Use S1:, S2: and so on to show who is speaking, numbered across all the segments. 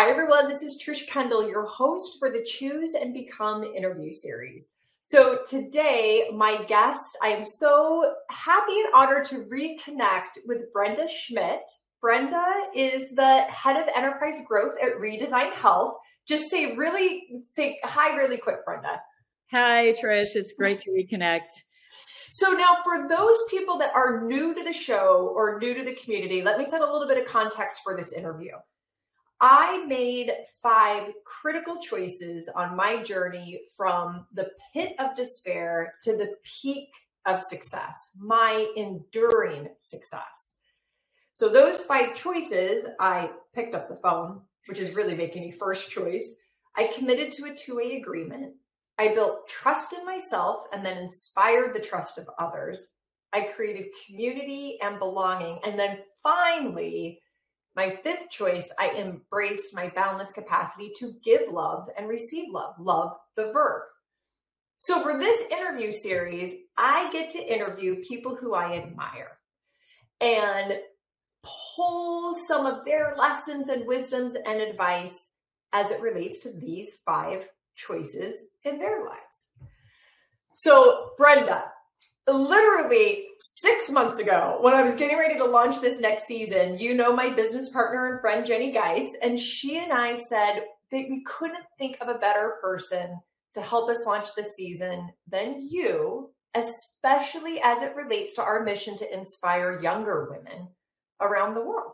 S1: Hi, everyone. This is Trish Kendall, your host for the Choose and Become interview series. So, today, my guest, I am so happy and honored to reconnect with Brenda Schmidt. Brenda is the head of enterprise growth at Redesign Health. Just say really, say hi really quick, Brenda.
S2: Hi, Trish. It's great to reconnect.
S1: So now for those people that are new to the show or new to the community, let me set a little bit of context for this interview. I made five critical choices on my journey from the pit of despair to the peak of success, my enduring success. So, those five choices, I picked up the phone, which is really making a first choice. I committed to a two way agreement. I built trust in myself and then inspired the trust of others. I created community and belonging. And then finally, my fifth choice, I embraced my boundless capacity to give love and receive love, love the verb. So, for this interview series, I get to interview people who I admire and pull some of their lessons and wisdoms and advice as it relates to these five choices in their lives. So, Brenda, literally six months ago, when I was getting ready to launch this next season, you know my business partner and friend, Jenny Geis, and she and I said that we couldn't think of a better person to help us launch this season than you, especially as it relates to our mission to inspire younger women around the world.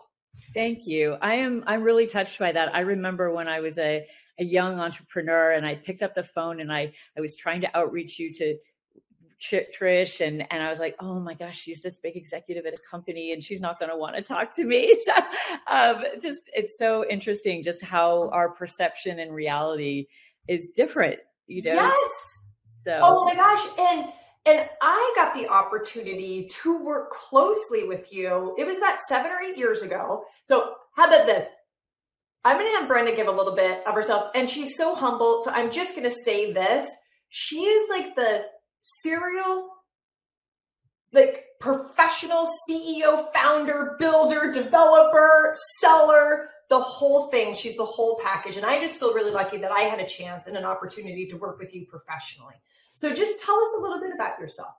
S2: Thank you. I am I'm really touched by that. I remember when I was a a young entrepreneur and I picked up the phone and I, I was trying to outreach you to Trish and and I was like, oh my gosh, she's this big executive at a company and she's not going to want to talk to me. So, um, just it's so interesting just how our perception and reality is different. You know.
S1: Yes. So. Oh my gosh, and and I got the opportunity to work closely with you. It was about seven or eight years ago. So how about this? I'm going to have Brenda give a little bit of herself, and she's so humble. So I'm just going to say this: she is like the serial, like professional CEO, founder, builder, developer, seller, the whole thing. She's the whole package, and I just feel really lucky that I had a chance and an opportunity to work with you professionally. So just tell us a little bit about yourself.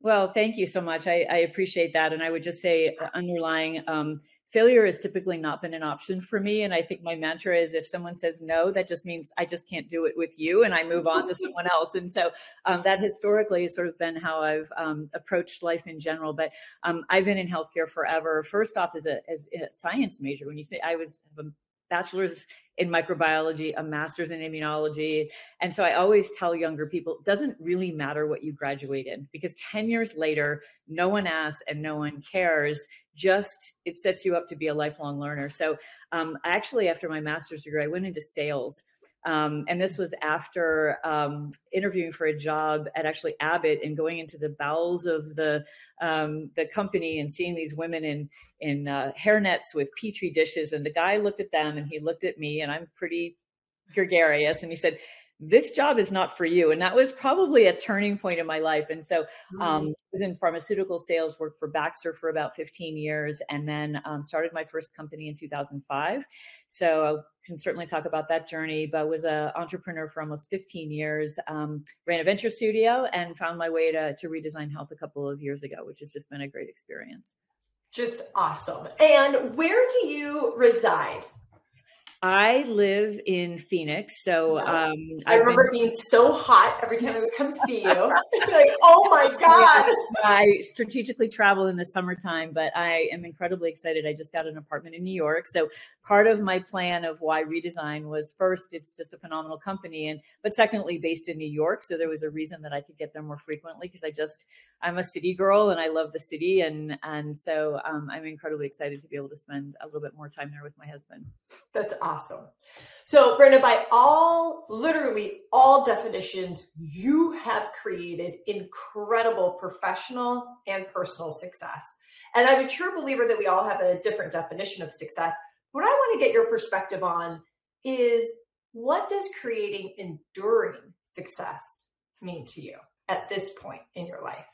S2: Well, thank you so much. I, I appreciate that, and I would just say uh, underlying. Um, failure has typically not been an option for me. And I think my mantra is if someone says no, that just means I just can't do it with you and I move on to someone else. And so um, that historically has sort of been how I've um, approached life in general. But um, I've been in healthcare forever. First off, as a, as a science major, when you think I was a bachelor's in microbiology, a master's in immunology. And so I always tell younger people it doesn't really matter what you graduate in because 10 years later, no one asks and no one cares. Just it sets you up to be a lifelong learner. So um, actually, after my master's degree, I went into sales. Um, and this was after um, interviewing for a job at actually Abbott and going into the bowels of the um, the company and seeing these women in in uh, hairnets with petri dishes. And the guy looked at them and he looked at me, and I'm pretty gregarious, and he said, this job is not for you. And that was probably a turning point in my life. And so um, mm. I was in pharmaceutical sales, worked for Baxter for about 15 years, and then um, started my first company in 2005. So I can certainly talk about that journey, but was an entrepreneur for almost 15 years, um, ran a venture studio, and found my way to, to redesign health a couple of years ago, which has just been a great experience.
S1: Just awesome. And where do you reside?
S2: I live in Phoenix, so um,
S1: I remember been... being so hot every time I would come see you. like, oh my god!
S2: I strategically travel in the summertime, but I am incredibly excited. I just got an apartment in New York, so part of my plan of why redesign was first, it's just a phenomenal company, and but secondly, based in New York, so there was a reason that I could get there more frequently because I just I'm a city girl and I love the city, and and so um, I'm incredibly excited to be able to spend a little bit more time there with my husband.
S1: That's awesome. So, Brenda, by all, literally all definitions, you have created incredible professional and personal success. And I'm a true believer that we all have a different definition of success. What I want to get your perspective on is what does creating enduring success mean to you at this point in your life?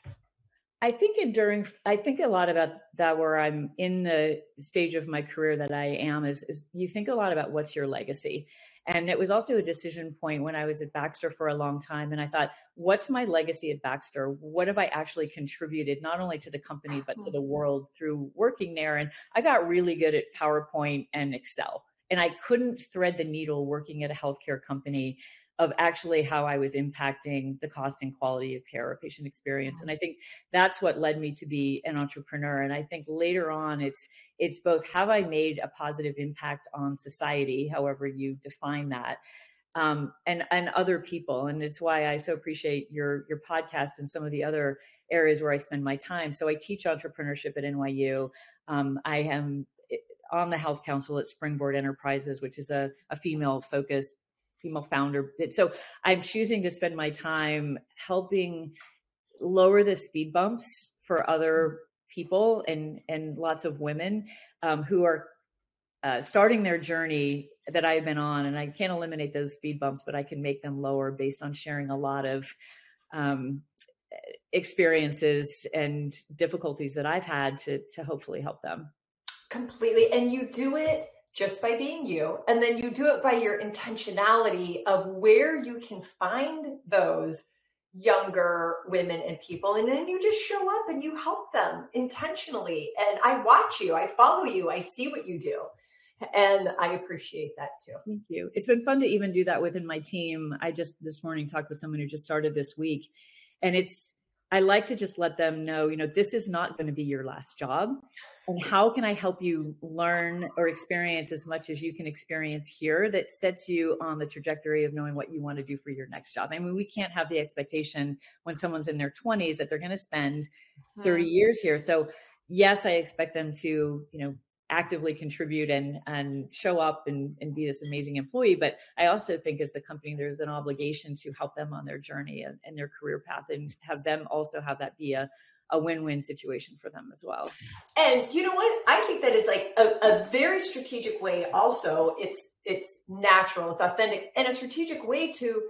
S2: I think enduring, I think a lot about that where I'm in the stage of my career that I am is, is you think a lot about what's your legacy. And it was also a decision point when I was at Baxter for a long time. And I thought, what's my legacy at Baxter? What have I actually contributed, not only to the company, but to the world through working there? And I got really good at PowerPoint and Excel. And I couldn't thread the needle working at a healthcare company of actually how I was impacting the cost and quality of care or patient experience. And I think that's what led me to be an entrepreneur. And I think later on it's it's both have I made a positive impact on society, however you define that, um, and and other people. And it's why I so appreciate your your podcast and some of the other areas where I spend my time. So I teach entrepreneurship at NYU. Um, I am eh, on the health council at Springboard Enterprises, which is a, a female focused female founder. So I'm choosing to spend my time helping lower the speed bumps for other people and and lots of women um, who are uh, starting their journey that I've been on, and I can't eliminate those speed bumps, but I can make them lower based on sharing a lot of um, experiences and difficulties that I've had to to hopefully help them.
S1: Completely, and you do it just by being you. And then you do it by your intentionality of where you can find those younger women and people. And then you just show up and you help them intentionally. And I watch you, I follow you, I see what you do. And I appreciate that too.
S2: Thank you. It's been fun to even do that within my team. I just this morning talked with someone who just started this week. And it's I like to just let them know, you know, this is not going to be your last job. And how can I help you learn or experience as much as you can experience here that sets you on the trajectory of knowing what you want to do for your next job? I mean, we can't have the expectation when someone's in their 20s that they're going to spend 30 mm-hmm. years here. So, yes, I expect them to, you know, actively contribute and and show up and, and be this amazing employee but i also think as the company there's an obligation to help them on their journey and, and their career path and have them also have that be a, a win-win situation for them as well.
S1: And you know what? I think that is like a, a very strategic way also. It's it's natural. It's authentic and a strategic way to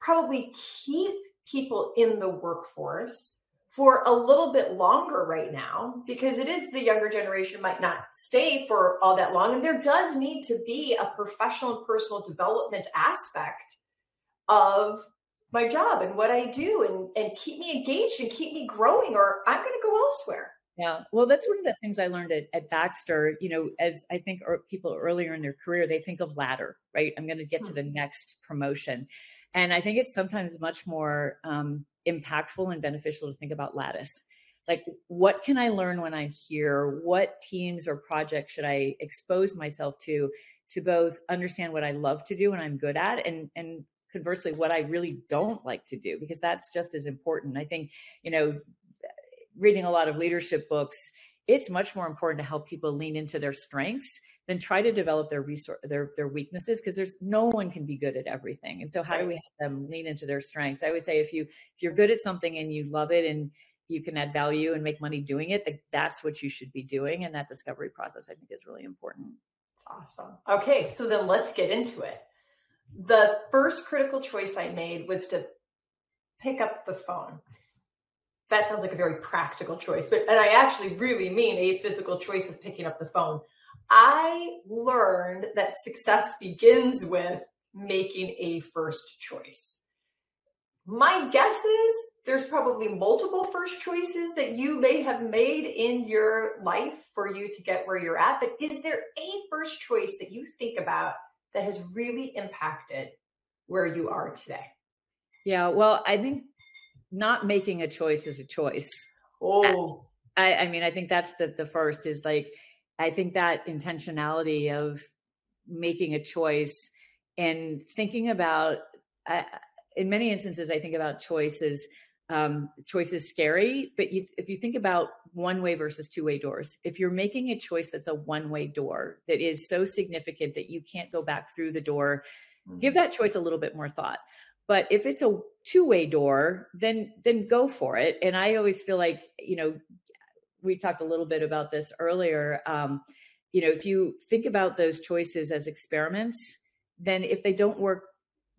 S1: probably keep people in the workforce for a little bit longer right now because it is the younger generation might not stay for all that long and there does need to be a professional and personal development aspect of my job and what I do and and keep me engaged and keep me growing or I'm going to go elsewhere.
S2: Yeah. Well, that's one of the things I learned at, at Baxter. You know, as I think people earlier in their career, they think of ladder, right? I'm going to get hmm. to the next promotion. And I think it's sometimes much more um, impactful and beneficial to think about lattice. Like, what can I learn when I'm here? What teams or projects should I expose myself to to both understand what I love to do and I'm good at, and and conversely, what I really don't like to do, because that's just as important. I think, you know, reading a lot of leadership books, it's much more important to help people lean into their strengths then try to develop their resource their their weaknesses because there's no one can be good at everything and so how right. do we have them lean into their strengths? I always say if you if you're good at something and you love it and you can add value and make money doing it that's what you should be doing and that discovery process i think is really important.
S1: It's awesome. Okay so then let's get into it. The first critical choice i made was to pick up the phone. That sounds like a very practical choice but and i actually really mean a physical choice of picking up the phone I learned that success begins with making a first choice. My guess is there's probably multiple first choices that you may have made in your life for you to get where you're at. But is there a first choice that you think about that has really impacted where you are today?
S2: Yeah, well, I think not making a choice is a choice.
S1: Oh,
S2: I, I mean, I think that's the the first is like I think that intentionality of making a choice and thinking about, uh, in many instances, I think about choices. Um, choice is scary, but you, if you think about one way versus two way doors, if you're making a choice that's a one way door that is so significant that you can't go back through the door, mm-hmm. give that choice a little bit more thought. But if it's a two way door, then then go for it. And I always feel like you know we talked a little bit about this earlier. Um, you know, if you think about those choices as experiments, then if they don't work,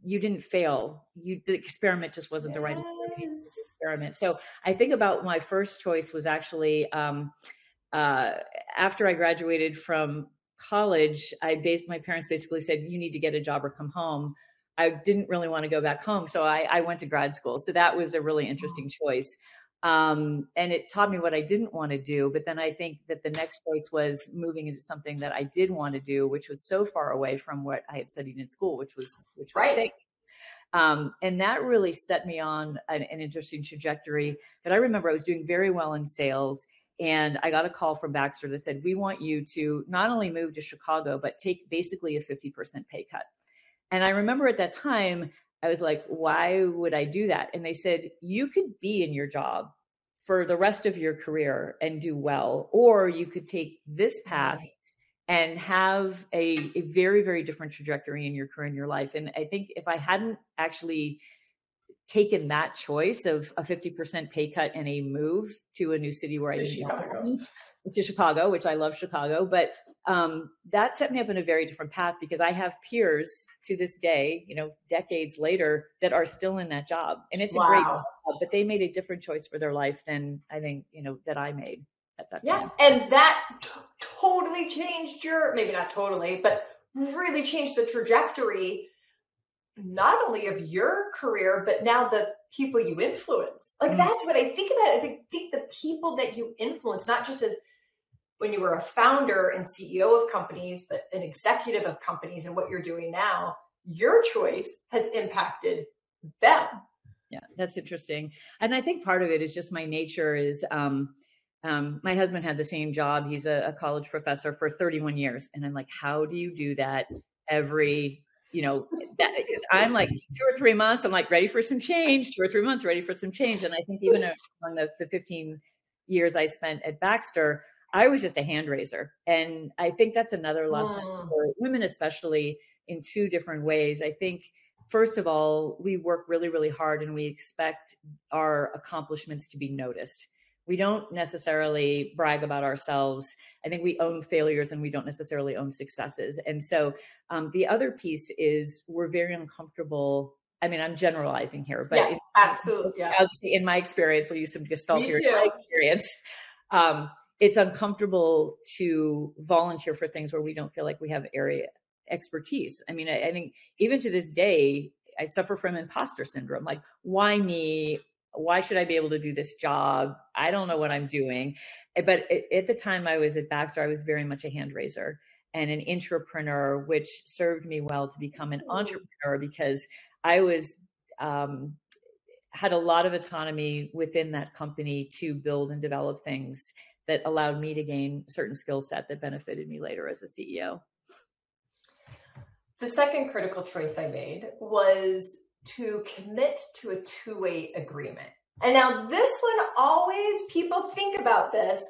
S2: you didn't fail. You the experiment just wasn't yes. the right experiment. So I think about my first choice was actually um, uh, after I graduated from college. I based my parents basically said, "You need to get a job or come home." I didn't really want to go back home, so I, I went to grad school. So that was a really interesting choice. Um, and it taught me what I didn't want to do. But then I think that the next choice was moving into something that I did want to do, which was so far away from what I had studied in school, which was which was right. Um, and that really set me on an, an interesting trajectory. But I remember I was doing very well in sales, and I got a call from Baxter that said, "We want you to not only move to Chicago, but take basically a fifty percent pay cut." And I remember at that time, I was like, why would I do that? And they said, you could be in your job for the rest of your career and do well, or you could take this path and have a, a very, very different trajectory in your career and your life. And I think if I hadn't actually taken that choice of a 50% pay cut and a move to a new city where to I didn't Chicago. To Chicago, which I love Chicago, but um, that set me up in a very different path because I have peers to this day, you know, decades later, that are still in that job, and it's wow. a great job. But they made a different choice for their life than I think you know that I made at that
S1: yeah,
S2: time.
S1: Yeah, and that t- totally changed your maybe not totally, but really changed the trajectory not only of your career, but now the people you influence. Like mm-hmm. that's what I think about. I think, think the people that you influence, not just as when you were a founder and CEO of companies, but an executive of companies and what you're doing now, your choice has impacted them.
S2: Yeah, that's interesting. And I think part of it is just my nature is um, um, my husband had the same job. He's a, a college professor for 31 years. And I'm like, how do you do that every you know, that because I'm like two or three months, I'm like ready for some change, two or three months ready for some change. And I think even on the, the 15 years I spent at Baxter, I was just a hand raiser. And I think that's another lesson mm. for women, especially in two different ways. I think, first of all, we work really, really hard and we expect our accomplishments to be noticed. We don't necessarily brag about ourselves. I think we own failures and we don't necessarily own successes. And so um, the other piece is we're very uncomfortable I mean, I'm generalizing here, but
S1: yeah, absolutely. Yeah.
S2: in my experience, we'll use some gestalt here. My experience, um, it's uncomfortable to volunteer for things where we don't feel like we have area expertise. I mean, I, I think even to this day, I suffer from imposter syndrome. Like, why me? Why should I be able to do this job? I don't know what I'm doing. Eh, but at the time I was at Baxter, I was very much a hand raiser and an entrepreneur, which served me well to become an entrepreneur because I was um, had a lot of autonomy within that company to build and develop things that allowed me to gain certain skill set that benefited me later as a CEO.
S1: The second critical choice I made was to commit to a two way agreement. And now, this one always people think about this.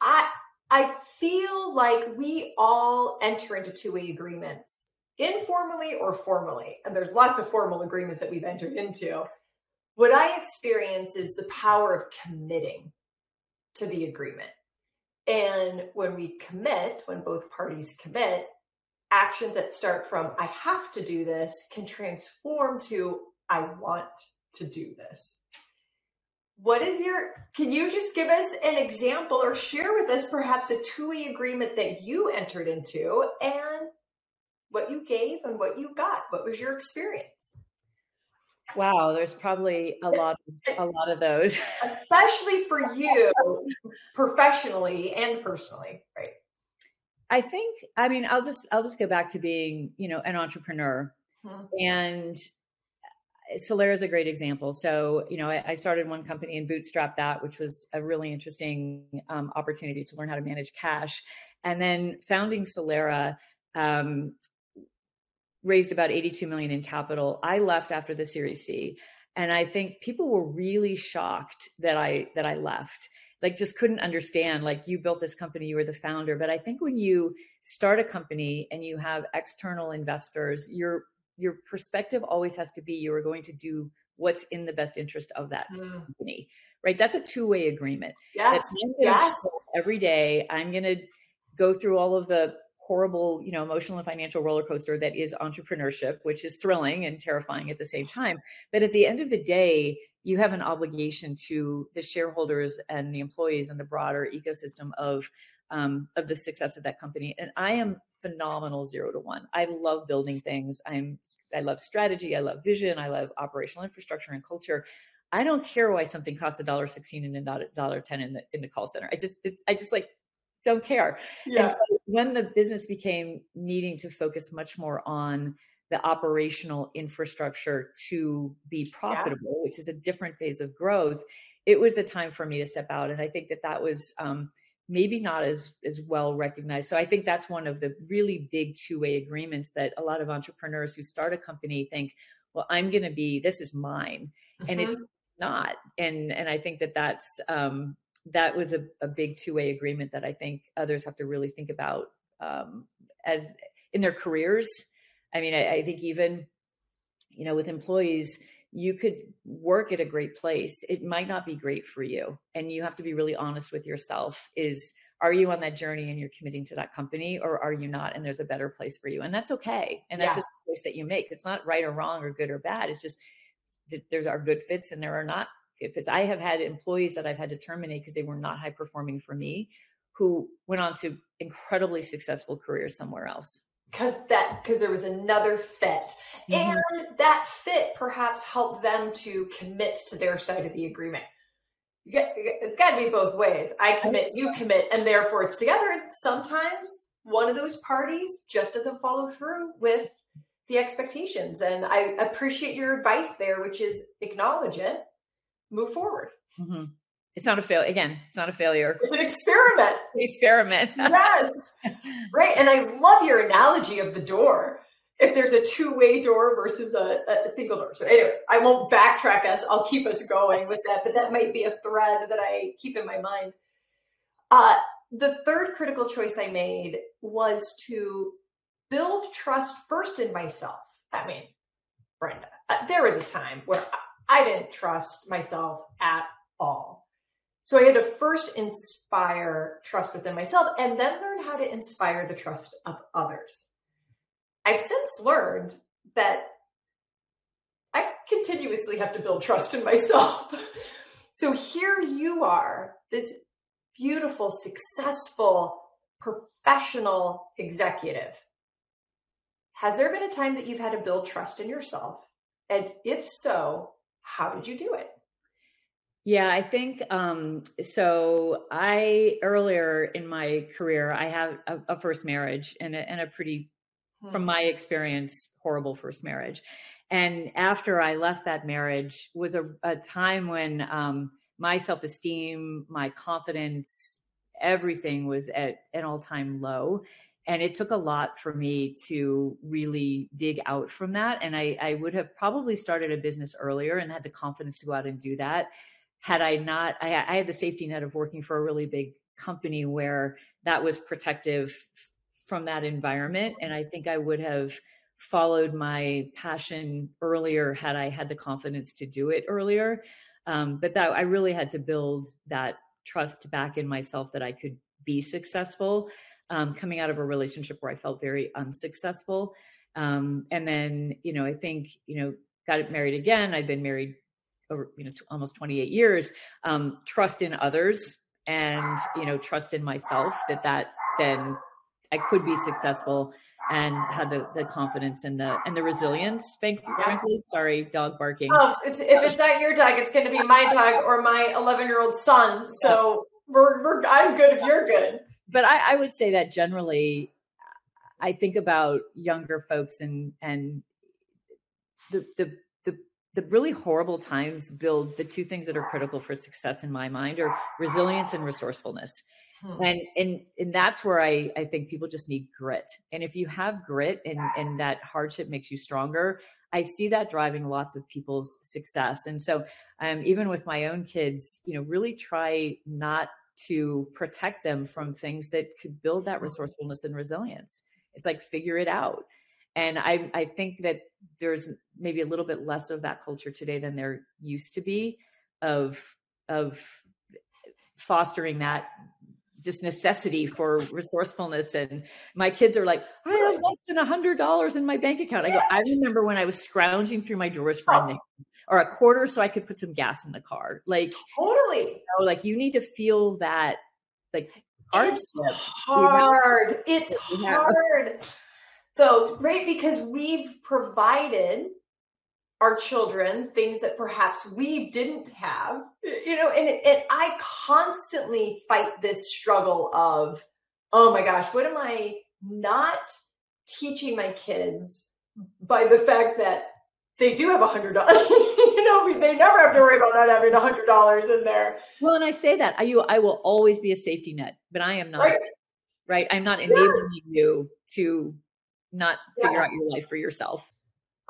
S1: I, I feel like we all enter into two way agreements informally or formally. And there's lots of formal agreements that we've entered into. What I experience is the power of committing to the agreement. And when we commit, when both parties commit, actions that start from I have to do this can transform to I want to do this. What is your, can you just give us an example or share with us perhaps a two way agreement that you entered into and what you gave and what you got? What was your experience?
S2: Wow, there's probably a lot a lot of those.
S1: Especially for you professionally and personally, right?
S2: I think I mean I'll just I'll just go back to being, you know, an entrepreneur. Hmm. And uh, Solera is a great example. So, you know, I, I, started one company and bootstrapped that, which was a really interesting um, opportunity to learn how to manage cash. And then founding Solera, um, raised about 82 million in capital. I left after the Series C, and I think people were really shocked that I that I left. Like just couldn't understand like you built this company, you were the founder, but I think when you start a company and you have external investors, your your perspective always has to be you are going to do what's in the best interest of that mm. company. Right? That's a two-way agreement.
S1: Yes. yes.
S2: Every day I'm going to go through all of the horrible, you know, emotional and financial roller coaster that is entrepreneurship, which is thrilling and terrifying at the same time. But at the end of the day, you have an obligation to the shareholders and the employees and the broader ecosystem of um, of the success of that company. And I am phenomenal zero to one. I love building things. I'm I love strategy. I love vision. I love operational infrastructure and culture. I don't care why something costs a dollar sixteen and a dollar ten in the in the call center. I just I just like don't care. Yeah. And so when the business became needing to focus much more on the operational infrastructure to be profitable, yeah. which is a different phase of growth, it was the time for me to step out. And I think that that was um, maybe not as as well recognized. So I think that's one of the really big two way agreements that a lot of entrepreneurs who start a company think, well, I'm going to be this is mine, mm-hmm. and it's, mm-hmm. not. And and I think that that's um, that was a, a big two way agreement that I think others have to really think about um, as in their careers. I mean, I, I think even you know with employees you could work at a great place it might not be great for you and you have to be really honest with yourself is are you on that journey and you're committing to that company or are you not and there's a better place for you and that's okay and that's yeah. just a choice that you make it's not right or wrong or good or bad it's just there's are good fits and there are not if it's i have had employees that i've had to terminate because they were not high performing for me who went on to incredibly successful careers somewhere else.
S1: Because that because there was another fit. Mm-hmm. and that fit perhaps helped them to commit to their side of the agreement. Get, it's got to be both ways. I commit you commit and therefore it's together. And sometimes one of those parties just doesn't follow through with the expectations. And i appreciate your advice there which is acknowledge it move forward
S2: mm-hmm. It's not a fail. Again, it's not a failure.
S1: It's an experiment.
S2: experiment.
S1: yes. Right. And I love your analogy of the door. If there's a two-way door versus a, a single door. So, anyways, I won't backtrack us. I'll keep us going with that, but that might be a thread that I keep in my mind. Uh, the third critical choice I made was to build trust first in myself. I mean, Brenda, uh, there was a time where I didn't trust myself at all. So I had to first inspire trust within myself and then learn how to inspire the trust of others. I've since learned that I continuously have to build trust in myself. so here you are, this beautiful, successful, professional executive. Has there been a time that you've had to build trust in yourself? And if so, how did you do it?
S2: Yeah, I think um, so. I earlier in my career, I have a, a first marriage and a, and a pretty, hmm. from my experience, horrible first marriage. And after I left that marriage was a, a time when um, my self esteem, my confidence, everything was at an all time low. And it took a lot for me to really dig out from that. And I, I would have probably started a business earlier and had the confidence to go out and do that had I not, I, I had the safety net of working for a really big company where that was protective from that environment. And I think I would have followed my passion earlier had I had the confidence to do it earlier. Um, but that I really had to build that trust back in myself that I could be successful. Um, coming out of a relationship where I felt very unsuccessful. Um, and then, you know, I think, you know, got married again. I've been married over you know almost 28 years. Um, trust in others and you know trust in myself that that then i could be successful and had the, the confidence and the and the resilience Thank you, frankly. Sorry dog barking.
S1: Oh it's, if it's not your dog it's going to be my dog or my 11 year old son. So we're, we're i'm good if you're good
S2: but I, I would say that generally i think about younger folks and and the the the really horrible times build the two things that are critical for success in my mind are resilience and resourcefulness. Hmm. And, and and that's where I, I think people just need grit. And if you have grit and, and that hardship makes you stronger, I see that driving lots of people's success. And so um, even with my own kids, you know, really try not to protect them from things that could build that hmm. resourcefulness and resilience. It's like figure it out. And I, I think that there's maybe a little bit less of that culture today than there used to be of of fostering that just necessity for resourcefulness. And my kids are like i have less than a hundred dollars in my bank account. I go i remember when i was scrounging through my drawers for a nickel or a quarter so I could put some gas in the car. Like
S1: totally.
S2: You know, like you need to feel that like
S1: it's hard. It's hard though, right? Because we've provided our children things that perhaps we didn't have, you know, and, and I constantly fight this struggle of, oh my gosh, what am I not teaching my kids by the fact that they do have a hundred dollars. you know, they never have to worry about not having a hundred dollars in there.
S2: Well, and I say that I you I will always be a safety net, but I am not right. right? I'm not enabling yeah. you to not figure out your life for yourself.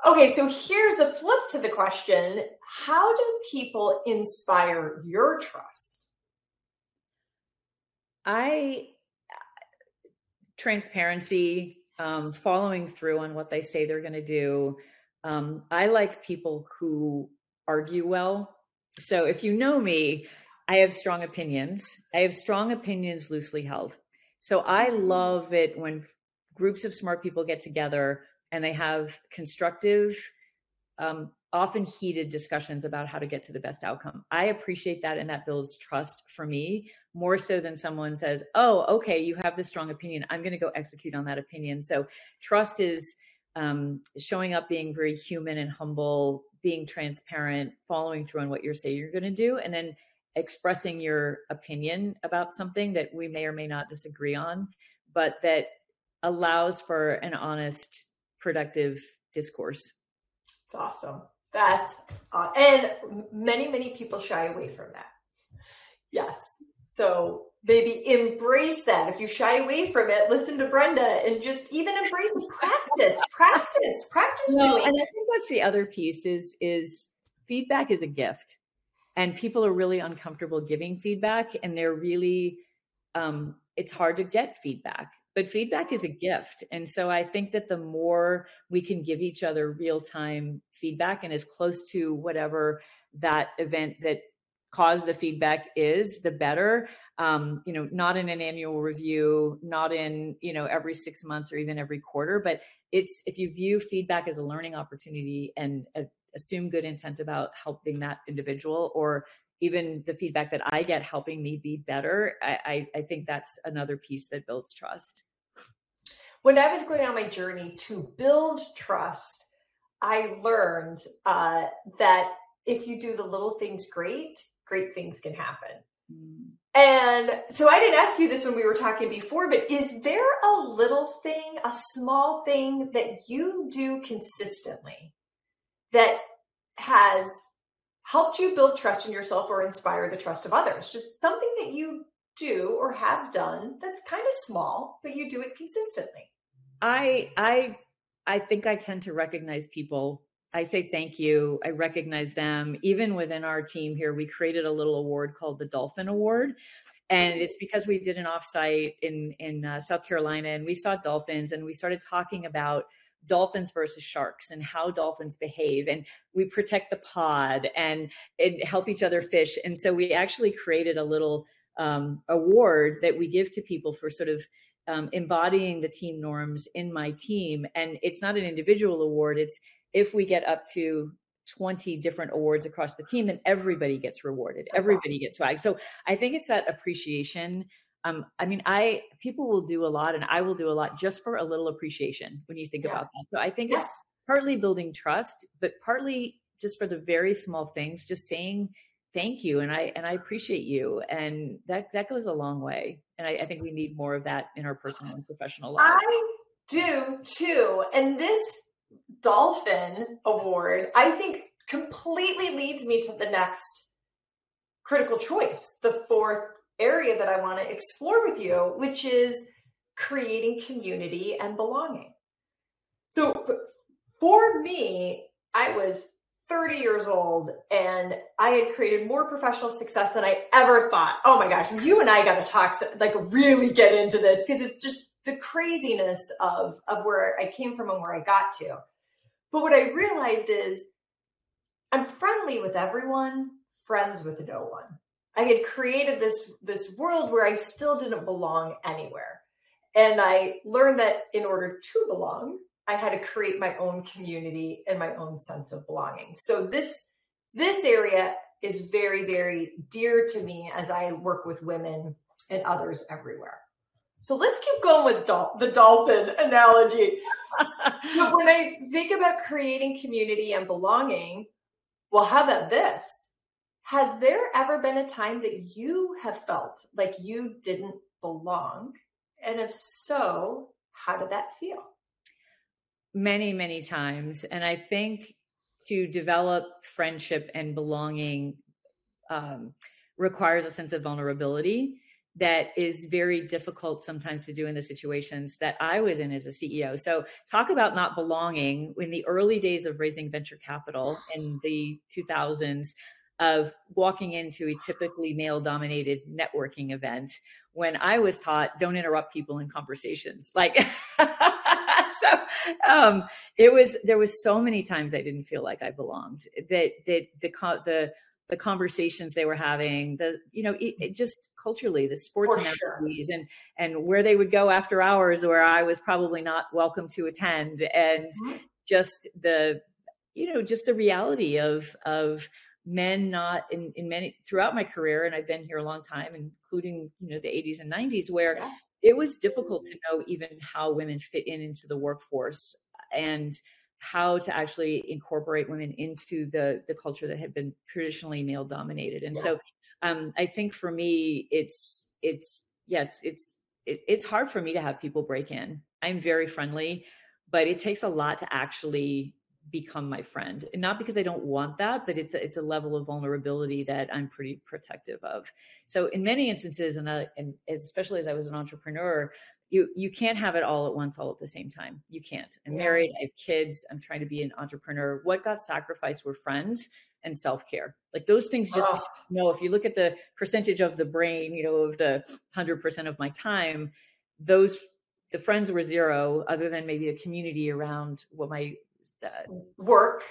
S1: Okay, so here's the flip to the question How do people inspire your trust?
S2: I, transparency, um, following through on what they say they're going to do. Um, I like people who argue well. So if you know me, I have strong opinions. I have strong opinions loosely held. So I mm-hmm. love it when groups of smart people get together and they have constructive, um, often heated discussions about how to get to the best outcome. I appreciate that and that builds trust for me more so than someone says, "Oh, okay, you have this strong opinion. I'm going to go execute on that opinion." So trust is um, showing up, being very human and humble, being transparent, following through on what you say you're going to do, and then expressing your opinion about something that we may or may not disagree on, but that allows for an honest productive discourse.
S1: It's awesome. That's uh, and many many people shy away from that. Yes. So maybe embrace that. If you shy away from it, listen to Brenda and just even embrace practice, practice, practice
S2: no, doing. And I think that's the other piece is is feedback is a gift. And people are really uncomfortable giving feedback and they're really um it's hard to get feedback but feedback is a gift. And so I think that the more we can give each other real time feedback and as close to whatever that event that caused the feedback is, the better. Um, you know, not in an annual review, not in, you know, every six months or even every quarter, but it's if you view feedback as a learning opportunity and uh, assume good intent about helping that individual or even the feedback that I get helping me be better, I, I, I think that's another piece that builds trust.
S1: When I was going on my journey to build trust, I learned uh, that if you do the little things great, great things can happen. Mm. And so I didn't ask you this when we were talking before, but is there a little thing, a small thing that you do consistently that has helped you build trust in yourself or inspire the trust of others? Just something that you do or have done that's kind of small, but you do it consistently.
S2: I I I think I tend to recognize people. I say thank you. I recognize them. Even within our team here, we created a little award called the Dolphin Award. And it's because we did an offsite in in uh, South Carolina and we saw dolphins and we started talking about dolphins versus sharks and how dolphins behave and we protect the pod and, and help each other fish and so we actually created a little um, award that we give to people for sort of um, embodying the team norms in my team and it's not an individual award it's if we get up to 20 different awards across the team then everybody gets rewarded everybody gets swag so i think it's that appreciation um, I mean, I people will do a lot, and I will do a lot just for a little appreciation when you think yeah. about that. So I think yes. it's partly building trust, but partly just for the very small things, just saying thank you and I and I appreciate you, and that that goes a long way. And I, I think we need more of that in our personal and professional life.
S1: I do too, and this Dolphin Award, I think, completely leads me to the next critical choice, the fourth area that I want to explore with you, which is creating community and belonging. So for me, I was 30 years old and I had created more professional success than I ever thought. Oh my gosh, you and I got to talk, like really get into this because it's just the craziness of, of where I came from and where I got to. But what I realized is I'm friendly with everyone, friends with no one. I had created this this world where I still didn't belong anywhere. And I learned that in order to belong, I had to create my own community and my own sense of belonging. So this this area is very, very dear to me as I work with women and others everywhere. So let's keep going with dol- the dolphin analogy. but when I think about creating community and belonging, well, how about this? Has there ever been a time that you have felt like you didn't belong? And if so, how did that feel?
S2: Many, many times. And I think to develop friendship and belonging um, requires a sense of vulnerability that is very difficult sometimes to do in the situations that I was in as a CEO. So, talk about not belonging in the early days of raising venture capital in the 2000s of walking into a typically male dominated networking event when I was taught don't interrupt people in conversations. Like, so um, it was, there was so many times I didn't feel like I belonged that, that the, the, the conversations they were having, the you know, it, it just culturally, the sports For analogies sure. and and where they would go after hours, where I was probably not welcome to attend, and mm-hmm. just the you know just the reality of of men not in in many throughout my career, and I've been here a long time, including you know the 80s and 90s, where yeah. it was difficult to know even how women fit in into the workforce and how to actually incorporate women into the the culture that had been traditionally male dominated. And yeah. so um, i think for me it's it's yes it's it, it's hard for me to have people break in. I'm very friendly but it takes a lot to actually become my friend. And not because i don't want that but it's a, it's a level of vulnerability that i'm pretty protective of. So in many instances and, uh, and especially as i was an entrepreneur you you can't have it all at once all at the same time. You can't. I'm yeah. married i have kids i'm trying to be an entrepreneur. What got sacrificed were friends and self-care. Like those things just oh. you know if you look at the percentage of the brain you know of the 100% of my time those the friends were zero other than maybe a community around what my
S1: uh, work.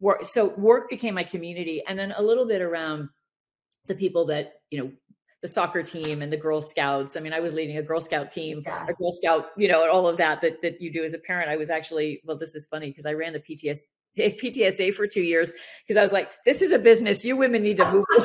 S2: work so work became my community and then a little bit around the people that you know the soccer team and the Girl Scouts. I mean, I was leading a Girl Scout team, a Girl Scout, you know, and all of that that that you do as a parent. I was actually well, this is funny because I ran the PTS PTSA for two years because I was like, this is a business. You women need to move.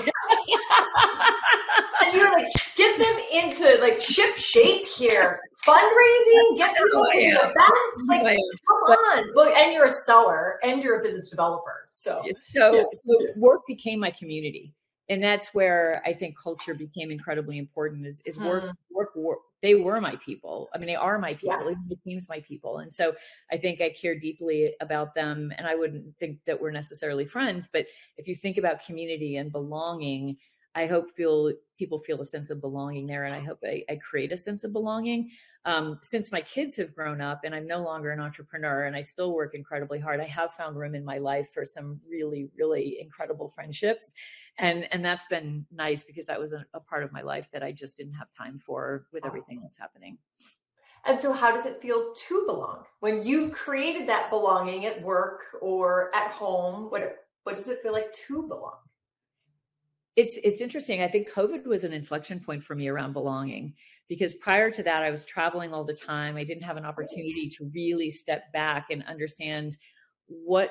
S2: and
S1: you're like, get them into like ship shape here. Fundraising, get them oh, yeah. events. Like, come on. Well, and you're a seller and you're a business developer. So,
S2: so, yeah. so work became my community and that's where I think culture became incredibly important. Is is work, mm. work, work. They were my people. I mean, they are my people. Yeah. Even the team's my people, and so I think I care deeply about them. And I wouldn't think that we're necessarily friends, but if you think about community and belonging, I hope feel people feel a sense of belonging there, and I hope I, I create a sense of belonging um, since my kids have grown up and I'm no longer an entrepreneur and I still work incredibly hard, I have found room in my life for some really, really incredible friendships. And, and that's been nice because that was a, a part of my life that I just didn't have time for with everything that's happening.
S1: And so, how does it feel to belong when you've created that belonging at work or at home? What what does it feel like to belong?
S2: It's it's interesting. I think COVID was an inflection point for me around belonging because prior to that i was traveling all the time. I didn't have an opportunity to really step back and understand what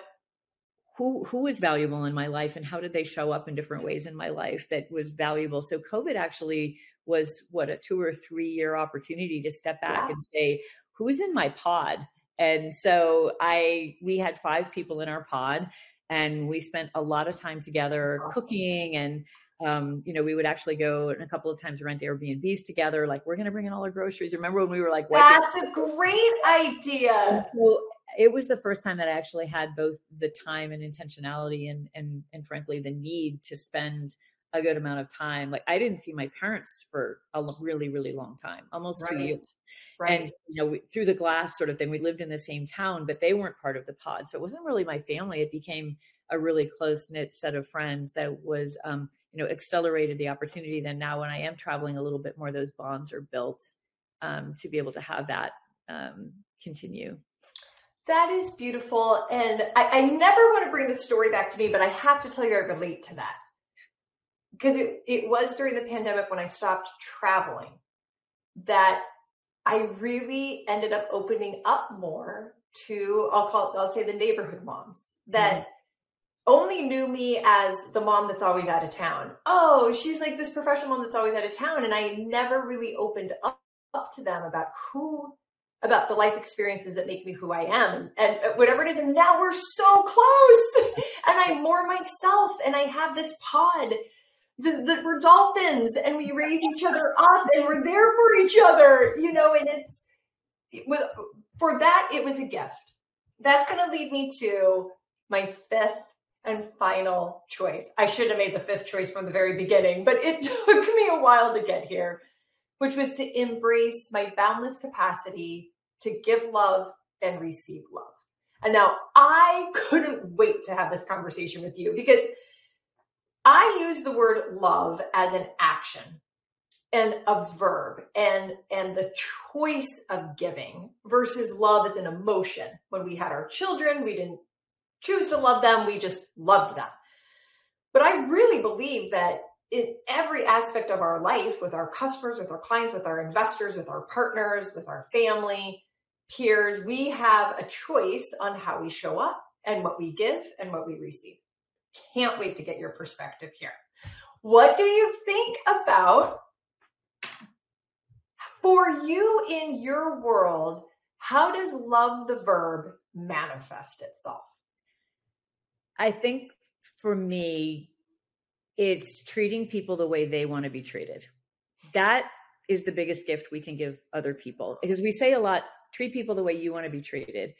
S2: who who was valuable in my life and how did they show up in different ways in my life that was valuable. So covid actually was what a two or three year opportunity to step back yeah. and say who's in my pod? And so i we had five people in our pod and we spent a lot of time together cooking and um, you know, we would actually go and a couple of times rent Airbnbs together. Like, we're going to bring in all our groceries. Remember when we were like,
S1: that's a great idea.
S2: So it was the first time that I actually had both the time and intentionality and, and, and frankly, the need to spend a good amount of time. Like, I didn't see my parents for a really, really long time, almost right. two years. Right. And you know, we, through the glass sort of thing, we lived in the same town, but they weren't part of the pod, so it wasn't really my family. It became a really close knit set of friends that was um, you know accelerated the opportunity then now when i am traveling a little bit more those bonds are built um, to be able to have that um, continue.
S1: That is beautiful and I, I never want to bring the story back to me but i have to tell you i relate to that. Because it, it was during the pandemic when i stopped traveling that i really ended up opening up more to i'll call it i'll say the neighborhood moms that mm-hmm only knew me as the mom that's always out of town. Oh, she's like this professional mom that's always out of town. And I never really opened up, up to them about who, about the life experiences that make me who I am and, whatever it is. And now we're so close. and I'm more myself and I have this pod. that, the, we're dolphins and we raise each other up and we're there for each other, you know, and it's with for that, it was a gift. That's going to lead me to my fifth and final choice. I should have made the fifth choice from the very beginning, but it took me a while to get here, which was to embrace my boundless capacity to give love and receive love. And now I couldn't wait to have this conversation with you because I use the word love as an action and a verb and and the choice of giving versus love as an emotion. When we had our children, we didn't choose to love them, we just loved them. But I really believe that in every aspect of our life, with our customers, with our clients, with our investors, with our partners, with our family, peers, we have a choice on how we show up and what we give and what we receive. Can't wait to get your perspective here. What do you think about for you in your world? How does love the verb manifest itself?
S2: I think for me, it's treating people the way they want to be treated. That is the biggest gift we can give other people because we say a lot treat people the way you want to be treated.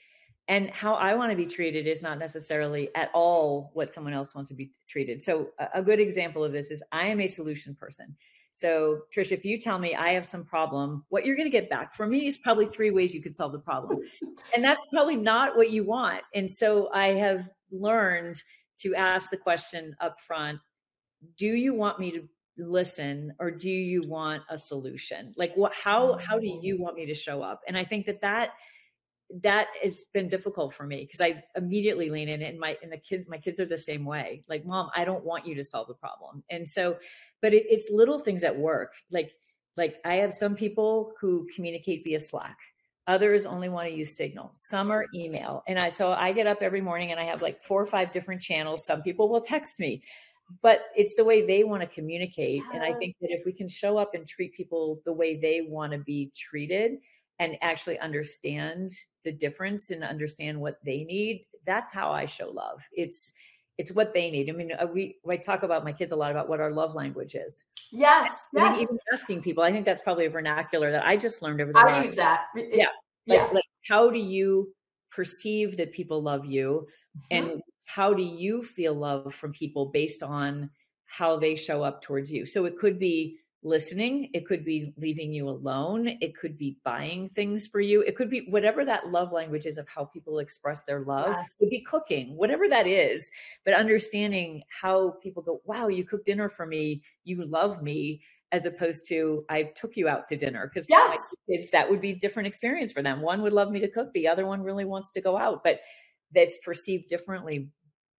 S2: And how I want to be treated is not necessarily at all what someone else wants to be treated. So, a good example of this is I am a solution person. So, Trish, if you tell me I have some problem, what you're going to get back from me is probably three ways you could solve the problem. And that's probably not what you want. And so, I have learned to ask the question up front do you want me to listen or do you want a solution? Like what how mm. how do you want me to show up? And i think that that that has been difficult for me because i immediately lean in and my and the kids my kids are the same way. Like mom i don't want you to solve the problem. And so but it, it's little things at work. Like like i have some people who communicate via slack Others only want to use Signal. Some are email. And I so I get up every morning and I have like four or five different channels. Some people will text me, but it's the way they want to communicate. And I think that if we can show up and treat people the way they want to be treated and actually understand the difference and understand what they need, that's how I show love. It's it's what they need. I mean, uh, we I talk about my kids a lot about what our love language is.
S1: Yes,
S2: I mean, even asking people, I think that's probably a vernacular that I just learned over the. I
S1: use that.
S2: Yeah, yeah. Like, like, how do you perceive that people love you, mm-hmm. and how do you feel love from people based on how they show up towards you? So it could be listening. It could be leaving you alone. It could be buying things for you. It could be whatever that love language is of how people express their love. Yes. it could be cooking whatever that is. But understanding how people go wow you cooked dinner for me. You love me as opposed to I took you out to dinner. Because
S1: yes.
S2: kids that would be different experience for them. One would love me to cook, the other one really wants to go out, but that's perceived differently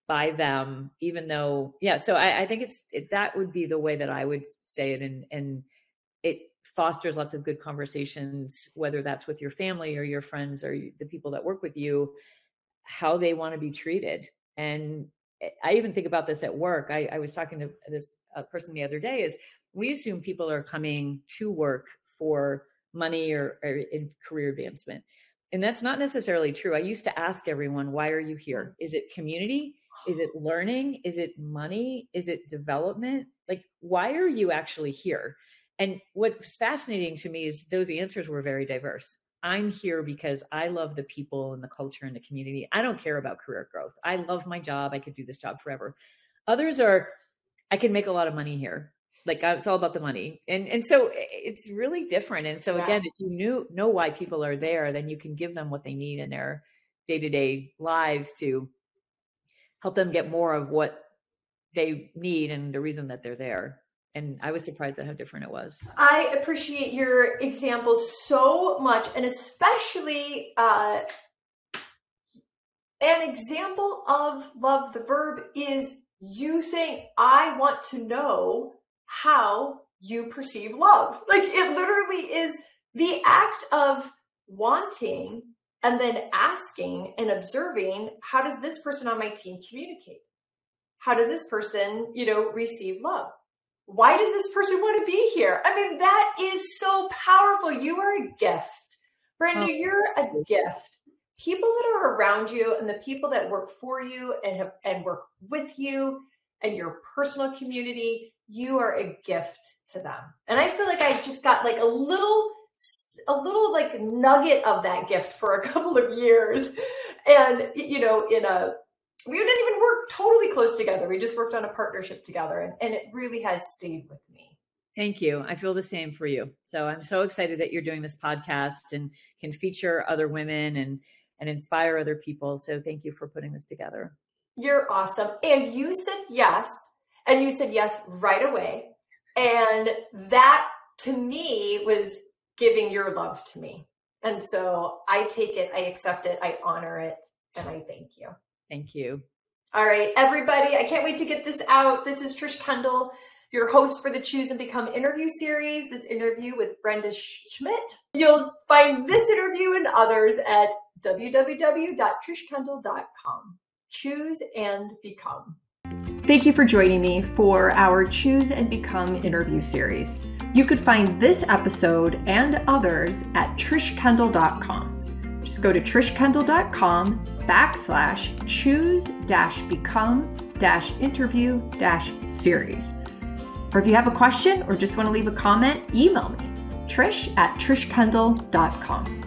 S2: by them even though yeah so i, I think it's it, that would be the way that i would say it and and it fosters lots of good conversations whether that's with your family or your friends or the people that work with you how they want to be treated. And i even think about this at work. I, I was talking to this uh, person the other day is we assume people are coming to work for money or, or in career advancement. And that's not necessarily true. I used to ask everyone why are you here? Is it community is it learning? Is it money? Is it development? Like, why are you actually here? And what's fascinating to me is those answers were very diverse. I'm here because I love the people and the culture and the community. I don't care about career growth. I love my job. I could do this job forever. Others are, I can make a lot of money here. Like it's all about the money. And and so it's really different. And so again, if you knew know why people are there, then you can give them what they need in their day-to-day lives to help them get more of what they need and the reason that they're there and I was surprised at how different it was.
S1: I appreciate your examples so much, and especially uh, an example of love. The verb is you saying, "I want to know how you perceive love." Like it literally is the act of wanting and then asking and observing how does this person on my team communicate how does this person, you know, receive love? Why does this person want to be here? I mean, that is so powerful. You are a gift. Brenda, oh. you're a gift. People that are around you and the people that work for you and have and work with you and your personal community, you are a gift to them. And I feel like I just got like a little a little like nugget of that gift for a couple of years. And you know, in a we didn't even work totally close together. We just worked on a partnership together and, and it really has stayed with me.
S2: Thank you. I feel the same for you. So I'm so excited that you're doing this podcast and can feature other women and and inspire other people. So thank you for putting this together.
S1: You're awesome. And you said yes, and you said yes right away. And that to me was giving your love to me. And so I take it, I accept it, I honor it, and I thank you.
S2: Thank you.
S1: All right, everybody, I can't wait to get this out. This is Trish Kendall, your host for the Choose and Become interview series, this interview with Brenda Schmidt. You'll find this interview and others at www.trishkendall.com. Choose and Become. Thank you for joining me for our Choose and Become interview series. You could find this episode and others at trishkendall.com. Just go to trishkendall.com backslash choose dash become dash interview dash series. Or if you have a question or just want to leave a comment, email me, trish at trishkendall.com.